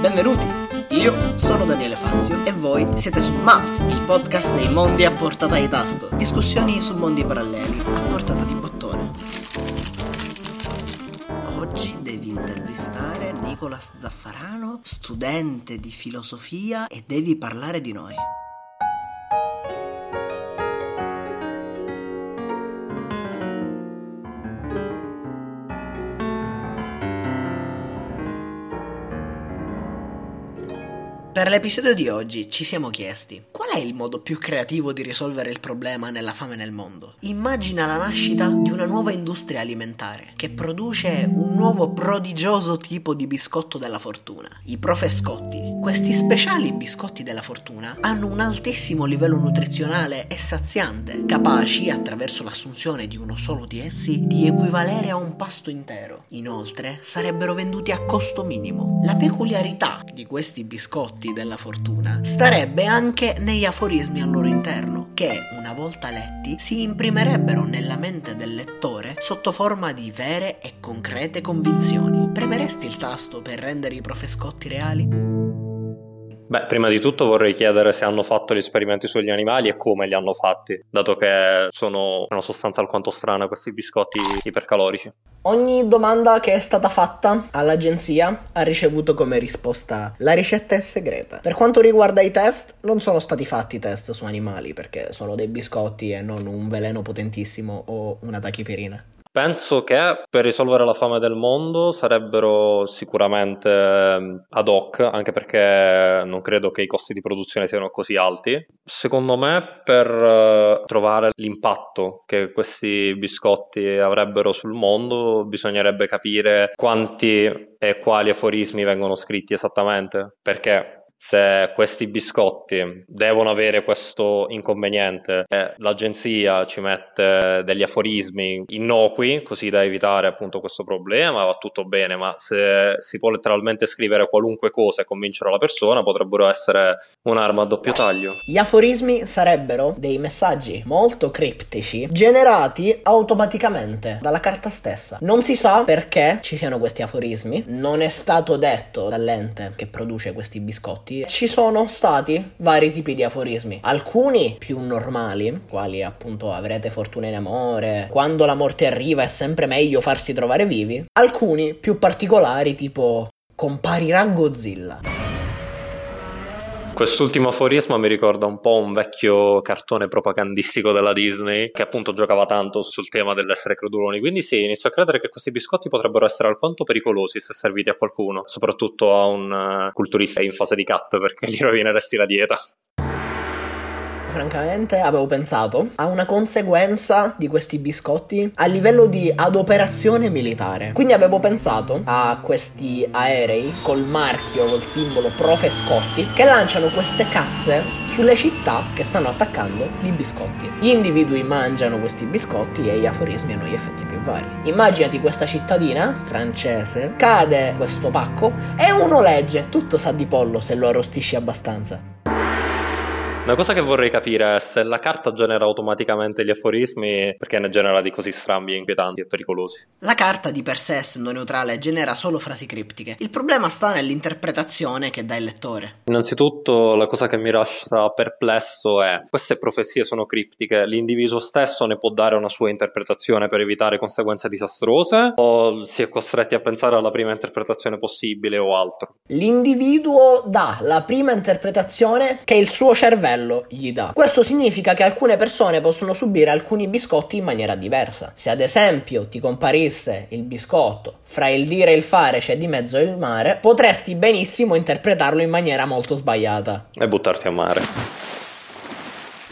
Benvenuti! Io sono Daniele Fazio e voi siete su Mapped, il podcast dei mondi a portata di tasto. Discussioni su mondi paralleli a portata di bottone. Oggi devi intervistare Nicolas Zaffarano, studente di filosofia, e devi parlare di noi. Per l'episodio di oggi ci siamo chiesti qual è il modo più creativo di risolvere il problema nella fame nel mondo? Immagina la nascita di una nuova industria alimentare che produce un nuovo prodigioso tipo di biscotto della fortuna, i profescotti. Questi speciali biscotti della fortuna hanno un altissimo livello nutrizionale e saziante, capaci, attraverso l'assunzione di uno solo di essi, di equivalere a un pasto intero. Inoltre sarebbero venduti a costo minimo. La peculiarità di questi biscotti della fortuna starebbe anche negli aforismi al loro interno, che, una volta letti, si imprimerebbero nella mente del lettore sotto forma di vere e concrete convinzioni. Premeresti il tasto per rendere i profescotti reali? Beh, prima di tutto vorrei chiedere se hanno fatto gli esperimenti sugli animali e come li hanno fatti, dato che sono una sostanza alquanto strana questi biscotti ipercalorici. Ogni domanda che è stata fatta all'agenzia ha ricevuto come risposta la ricetta è segreta. Per quanto riguarda i test, non sono stati fatti test su animali perché sono dei biscotti e non un veleno potentissimo o una tachipirina. Penso che per risolvere la fame del mondo sarebbero sicuramente ehm, ad hoc, anche perché non credo che i costi di produzione siano così alti. Secondo me, per eh, trovare l'impatto che questi biscotti avrebbero sul mondo, bisognerebbe capire quanti e quali aforismi vengono scritti esattamente, perché se questi biscotti devono avere questo inconveniente. E l'agenzia ci mette degli aforismi innocui così da evitare appunto questo problema. Va tutto bene ma se si può letteralmente scrivere qualunque cosa e convincere la persona potrebbero essere un'arma a doppio taglio. Gli aforismi sarebbero dei messaggi molto criptici generati automaticamente dalla carta stessa. Non si sa perché ci siano questi aforismi. Non è stato detto dall'ente che produce questi biscotti tutti, ci sono stati vari tipi di aforismi. Alcuni più normali, quali appunto avrete fortuna in amore, quando la morte arriva è sempre meglio farsi trovare vivi. Alcuni più particolari, tipo comparirà Godzilla. Quest'ultimo aforisma mi ricorda un po' un vecchio cartone propagandistico della Disney che appunto giocava tanto sul tema dell'essere creduloni. Quindi sì, inizio a credere che questi biscotti potrebbero essere alquanto pericolosi se serviti a qualcuno, soprattutto a un uh, culturista in fase di cut perché gli rovineresti la dieta francamente avevo pensato a una conseguenza di questi biscotti a livello di adoperazione militare. Quindi avevo pensato a questi aerei col marchio, col simbolo Profe Scotti, che lanciano queste casse sulle città che stanno attaccando di biscotti. Gli individui mangiano questi biscotti e gli aforismi hanno gli effetti più vari. Immaginati questa cittadina francese, cade questo pacco e uno legge, tutto sa di pollo se lo arrostisci abbastanza. Una cosa che vorrei capire è se la carta genera automaticamente gli aforismi, perché ne genera di così strambi, inquietanti e pericolosi. La carta di per sé, essendo neutrale, genera solo frasi criptiche. Il problema sta nell'interpretazione che dà il lettore. Innanzitutto, la cosa che mi lascia perplesso è queste profezie sono criptiche, l'individuo stesso ne può dare una sua interpretazione per evitare conseguenze disastrose o si è costretti a pensare alla prima interpretazione possibile o altro? L'individuo dà la prima interpretazione che il suo cervello cervello gli dà. Questo significa che alcune persone possono subire alcuni biscotti in maniera diversa. Se ad esempio ti comparisse il biscotto fra il dire e il fare c'è di mezzo il mare, potresti benissimo interpretarlo in maniera molto sbagliata. E buttarti a mare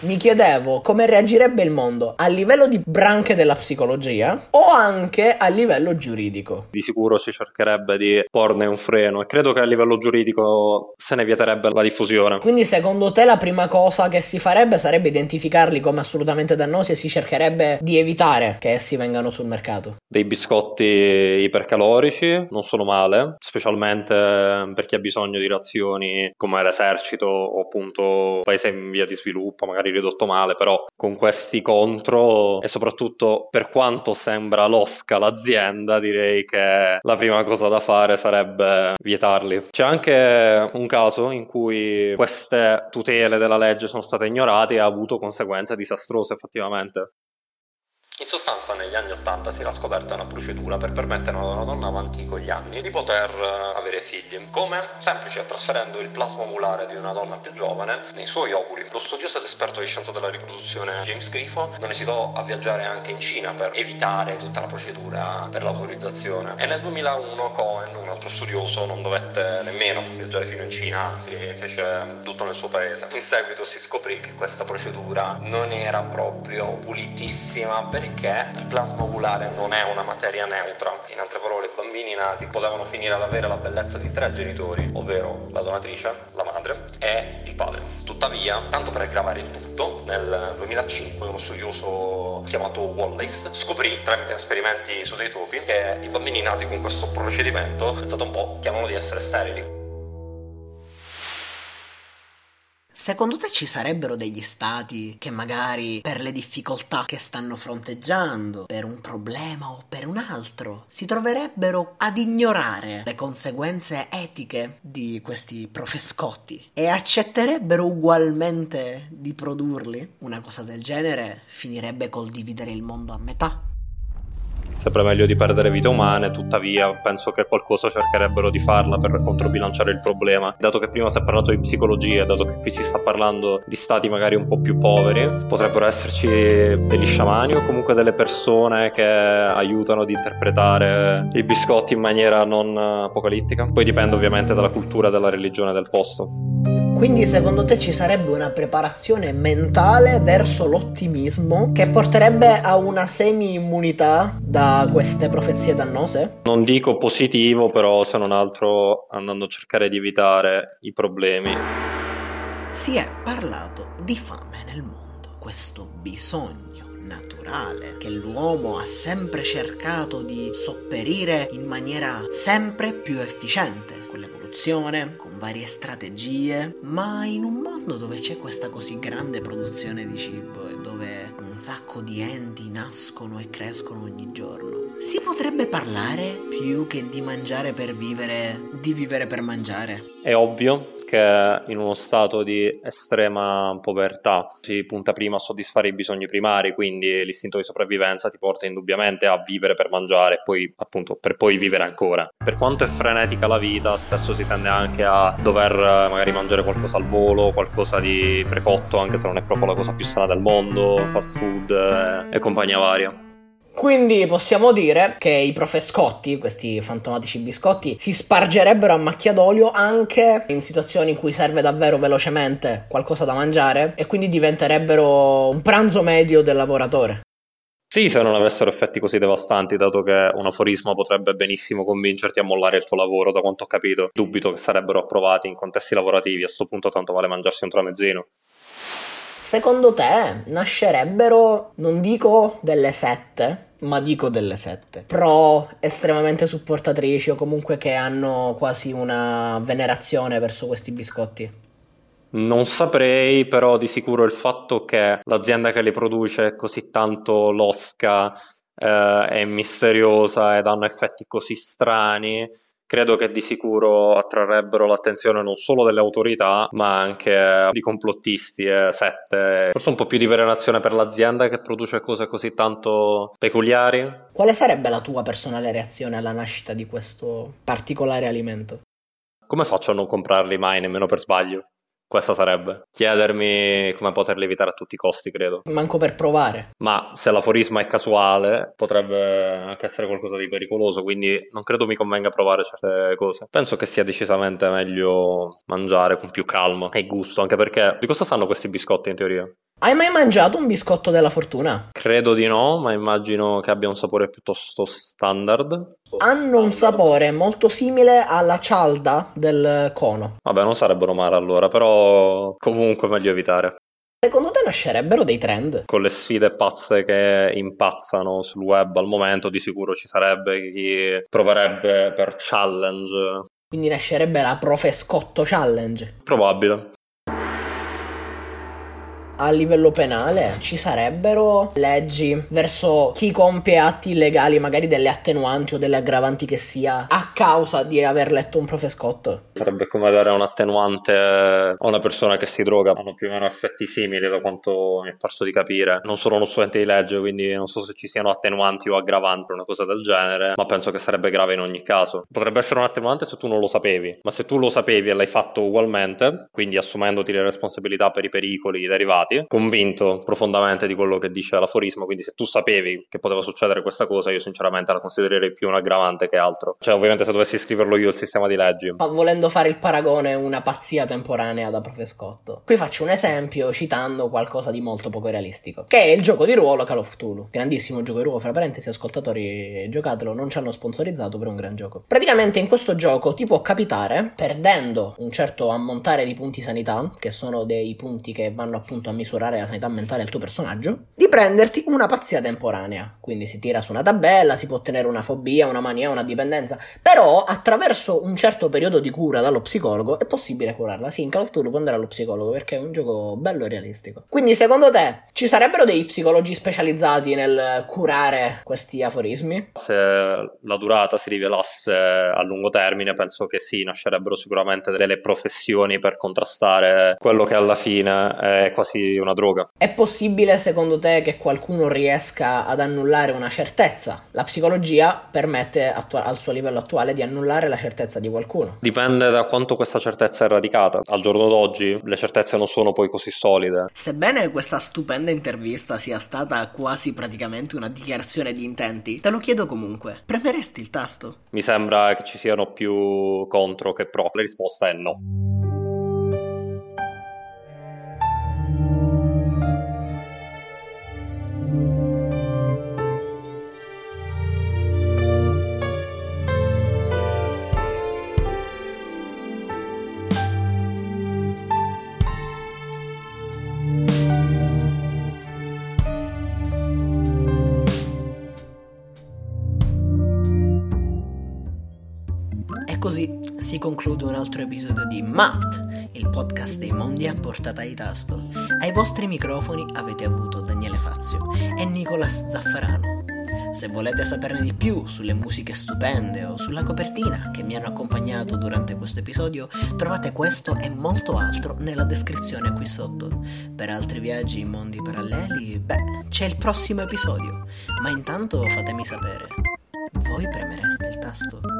mi chiedevo come reagirebbe il mondo a livello di branche della psicologia o anche a livello giuridico. Di sicuro si cercherebbe di porne un freno e credo che a livello giuridico se ne vieterebbe la diffusione. Quindi secondo te la prima cosa che si farebbe sarebbe identificarli come assolutamente dannosi e si cercherebbe di evitare che essi vengano sul mercato? Dei biscotti ipercalorici non sono male, specialmente per chi ha bisogno di razioni come l'esercito o appunto paesi in via di sviluppo, magari magari ridotto male, però con questi contro e soprattutto per quanto sembra losca l'azienda, direi che la prima cosa da fare sarebbe vietarli. C'è anche un caso in cui queste tutele della legge sono state ignorate e ha avuto conseguenze disastrose effettivamente. In sostanza negli anni 80 si era scoperta una procedura per permettere a una donna avanti con gli anni di poter eh, avere figli. Come? Semplice, trasferendo il plasma ovulare di una donna più giovane nei suoi ovuli. Lo studioso ed esperto di scienza della riproduzione James Griffo non esitò a viaggiare anche in Cina per evitare tutta la procedura per l'autorizzazione. E nel 2001 Cohen, un altro studioso, non dovette nemmeno viaggiare fino in Cina, anzi fece tutto nel suo paese. In seguito si scoprì che questa procedura non era proprio pulitissima per perché il plasma ovulare non è una materia neutra. In altre parole, i bambini nati potevano finire ad avere la bellezza di tre genitori, ovvero la donatrice, la madre e il padre. Tuttavia, tanto per aggravare il tutto, nel 2005 uno studioso chiamato Wallace scoprì tramite esperimenti su dei topi che i bambini nati con questo procedimento, pensate un po', chiamano di essere sterili. Secondo te ci sarebbero degli stati che magari per le difficoltà che stanno fronteggiando, per un problema o per un altro, si troverebbero ad ignorare le conseguenze etiche di questi profescotti e accetterebbero ugualmente di produrli? Una cosa del genere finirebbe col dividere il mondo a metà sempre meglio di perdere vite umane, tuttavia penso che qualcosa cercherebbero di farla per controbilanciare il problema. Dato che prima si è parlato di psicologia, dato che qui si sta parlando di stati magari un po' più poveri, potrebbero esserci degli sciamani o comunque delle persone che aiutano ad interpretare i biscotti in maniera non apocalittica. Poi dipende ovviamente dalla cultura e dalla religione del posto. Quindi secondo te ci sarebbe una preparazione mentale verso l'ottimismo che porterebbe a una semi-immunità da queste profezie dannose? Non dico positivo, però se non altro andando a cercare di evitare i problemi. Si è parlato di fame nel mondo, questo bisogno naturale che l'uomo ha sempre cercato di sopperire in maniera sempre più efficiente con l'evoluzione, varie strategie, ma in un mondo dove c'è questa così grande produzione di cibo e dove un sacco di enti nascono e crescono ogni giorno, si potrebbe parlare più che di mangiare per vivere, di vivere per mangiare. È ovvio che in uno stato di estrema povertà si punta prima a soddisfare i bisogni primari, quindi l'istinto di sopravvivenza ti porta indubbiamente a vivere per mangiare e poi appunto per poi vivere ancora. Per quanto è frenetica la vita, spesso si tende anche a dover eh, magari mangiare qualcosa al volo, qualcosa di precotto, anche se non è proprio la cosa più sana del mondo, fast food eh, e compagnia varia. Quindi possiamo dire che i profescotti, questi fantomatici biscotti, si spargerebbero a macchia d'olio anche in situazioni in cui serve davvero velocemente qualcosa da mangiare e quindi diventerebbero un pranzo medio del lavoratore. Sì, se non avessero effetti così devastanti, dato che un aforismo potrebbe benissimo convincerti a mollare il tuo lavoro, da quanto ho capito, dubito che sarebbero approvati in contesti lavorativi, a questo punto tanto vale mangiarsi un tramezzino. Secondo te nascerebbero, non dico delle sette, ma dico delle sette. Pro estremamente supportatrici o comunque che hanno quasi una venerazione verso questi biscotti. Non saprei, però di sicuro il fatto che l'azienda che li produce così tanto losca, eh, è misteriosa ed hanno effetti così strani, credo che di sicuro attrarrebbero l'attenzione non solo delle autorità, ma anche di complottisti e sette. Forse un po' più di venerazione per l'azienda che produce cose così tanto peculiari. Quale sarebbe la tua personale reazione alla nascita di questo particolare alimento? Come faccio a non comprarli mai, nemmeno per sbaglio? Questa sarebbe chiedermi come poterli evitare a tutti i costi, credo. Manco per provare. Ma se l'aforisma è casuale, potrebbe anche essere qualcosa di pericoloso, quindi non credo mi convenga provare certe cose. Penso che sia decisamente meglio mangiare con più calma e gusto, anche perché di cosa sanno questi biscotti in teoria? Hai mai mangiato un biscotto della fortuna? Credo di no, ma immagino che abbia un sapore piuttosto standard. Hanno un sapore molto simile alla cialda del cono. Vabbè, non sarebbero male allora, però comunque meglio evitare. Secondo te nascerebbero dei trend? Con le sfide pazze che impazzano sul web al momento, di sicuro ci sarebbe chi proverebbe per challenge. Quindi nascerebbe la Profescotto Challenge? Probabile. A livello penale ci sarebbero leggi verso chi compie atti illegali, magari delle attenuanti o delle aggravanti che sia, a causa di aver letto un profescotto? Sarebbe come dare un attenuante a una persona che si droga, hanno più o meno effetti simili da quanto mi è parso di capire. Non sono uno studente di legge, quindi non so se ci siano attenuanti o aggravanti o una cosa del genere, ma penso che sarebbe grave in ogni caso. Potrebbe essere un attenuante se tu non lo sapevi, ma se tu lo sapevi e l'hai fatto ugualmente, quindi assumendoti le responsabilità per i pericoli derivati, convinto profondamente di quello che dice l'aforismo, quindi se tu sapevi che poteva succedere questa cosa, io sinceramente la considererei più un aggravante che altro. Cioè, ovviamente se dovessi scriverlo io il sistema di leggi. Ma volendo fare il paragone, una pazzia temporanea da profescotto. Qui faccio un esempio citando qualcosa di molto poco realistico, che è il gioco di ruolo Call of Cthulhu. Grandissimo gioco di ruolo, fra parentesi, ascoltatori, giocatelo, non ci hanno sponsorizzato per un gran gioco. Praticamente in questo gioco ti può capitare, perdendo un certo ammontare di punti sanità, che sono dei punti che vanno appunto a misurare la sanità mentale del tuo personaggio, di prenderti una pazzia temporanea. Quindi si tira su una tabella, si può ottenere una fobia, una mania, una dipendenza, però attraverso un certo periodo di cura dallo psicologo è possibile curarla. Sì, in Call of Duty può andare allo psicologo perché è un gioco bello e realistico. Quindi secondo te ci sarebbero dei psicologi specializzati nel curare questi aforismi? Se la durata si rivelasse a lungo termine, penso che sì, nascerebbero sicuramente delle professioni per contrastare quello che alla fine è quasi una droga. È possibile secondo te che qualcuno riesca ad annullare una certezza? La psicologia permette attu- al suo livello attuale di annullare la certezza di qualcuno. Dipende da quanto questa certezza è radicata. Al giorno d'oggi le certezze non sono poi così solide. Sebbene questa stupenda intervista sia stata quasi praticamente una dichiarazione di intenti, te lo chiedo comunque. Premeresti il tasto? Mi sembra che ci siano più contro che pro. La risposta è no. Si conclude un altro episodio di Mapped, il podcast dei mondi a portata di tasto. Ai vostri microfoni avete avuto Daniele Fazio e Nicolas Zaffarano. Se volete saperne di più sulle musiche stupende o sulla copertina che mi hanno accompagnato durante questo episodio, trovate questo e molto altro nella descrizione qui sotto. Per altri viaggi in mondi paralleli, beh, c'è il prossimo episodio. Ma intanto fatemi sapere, voi premereste il tasto?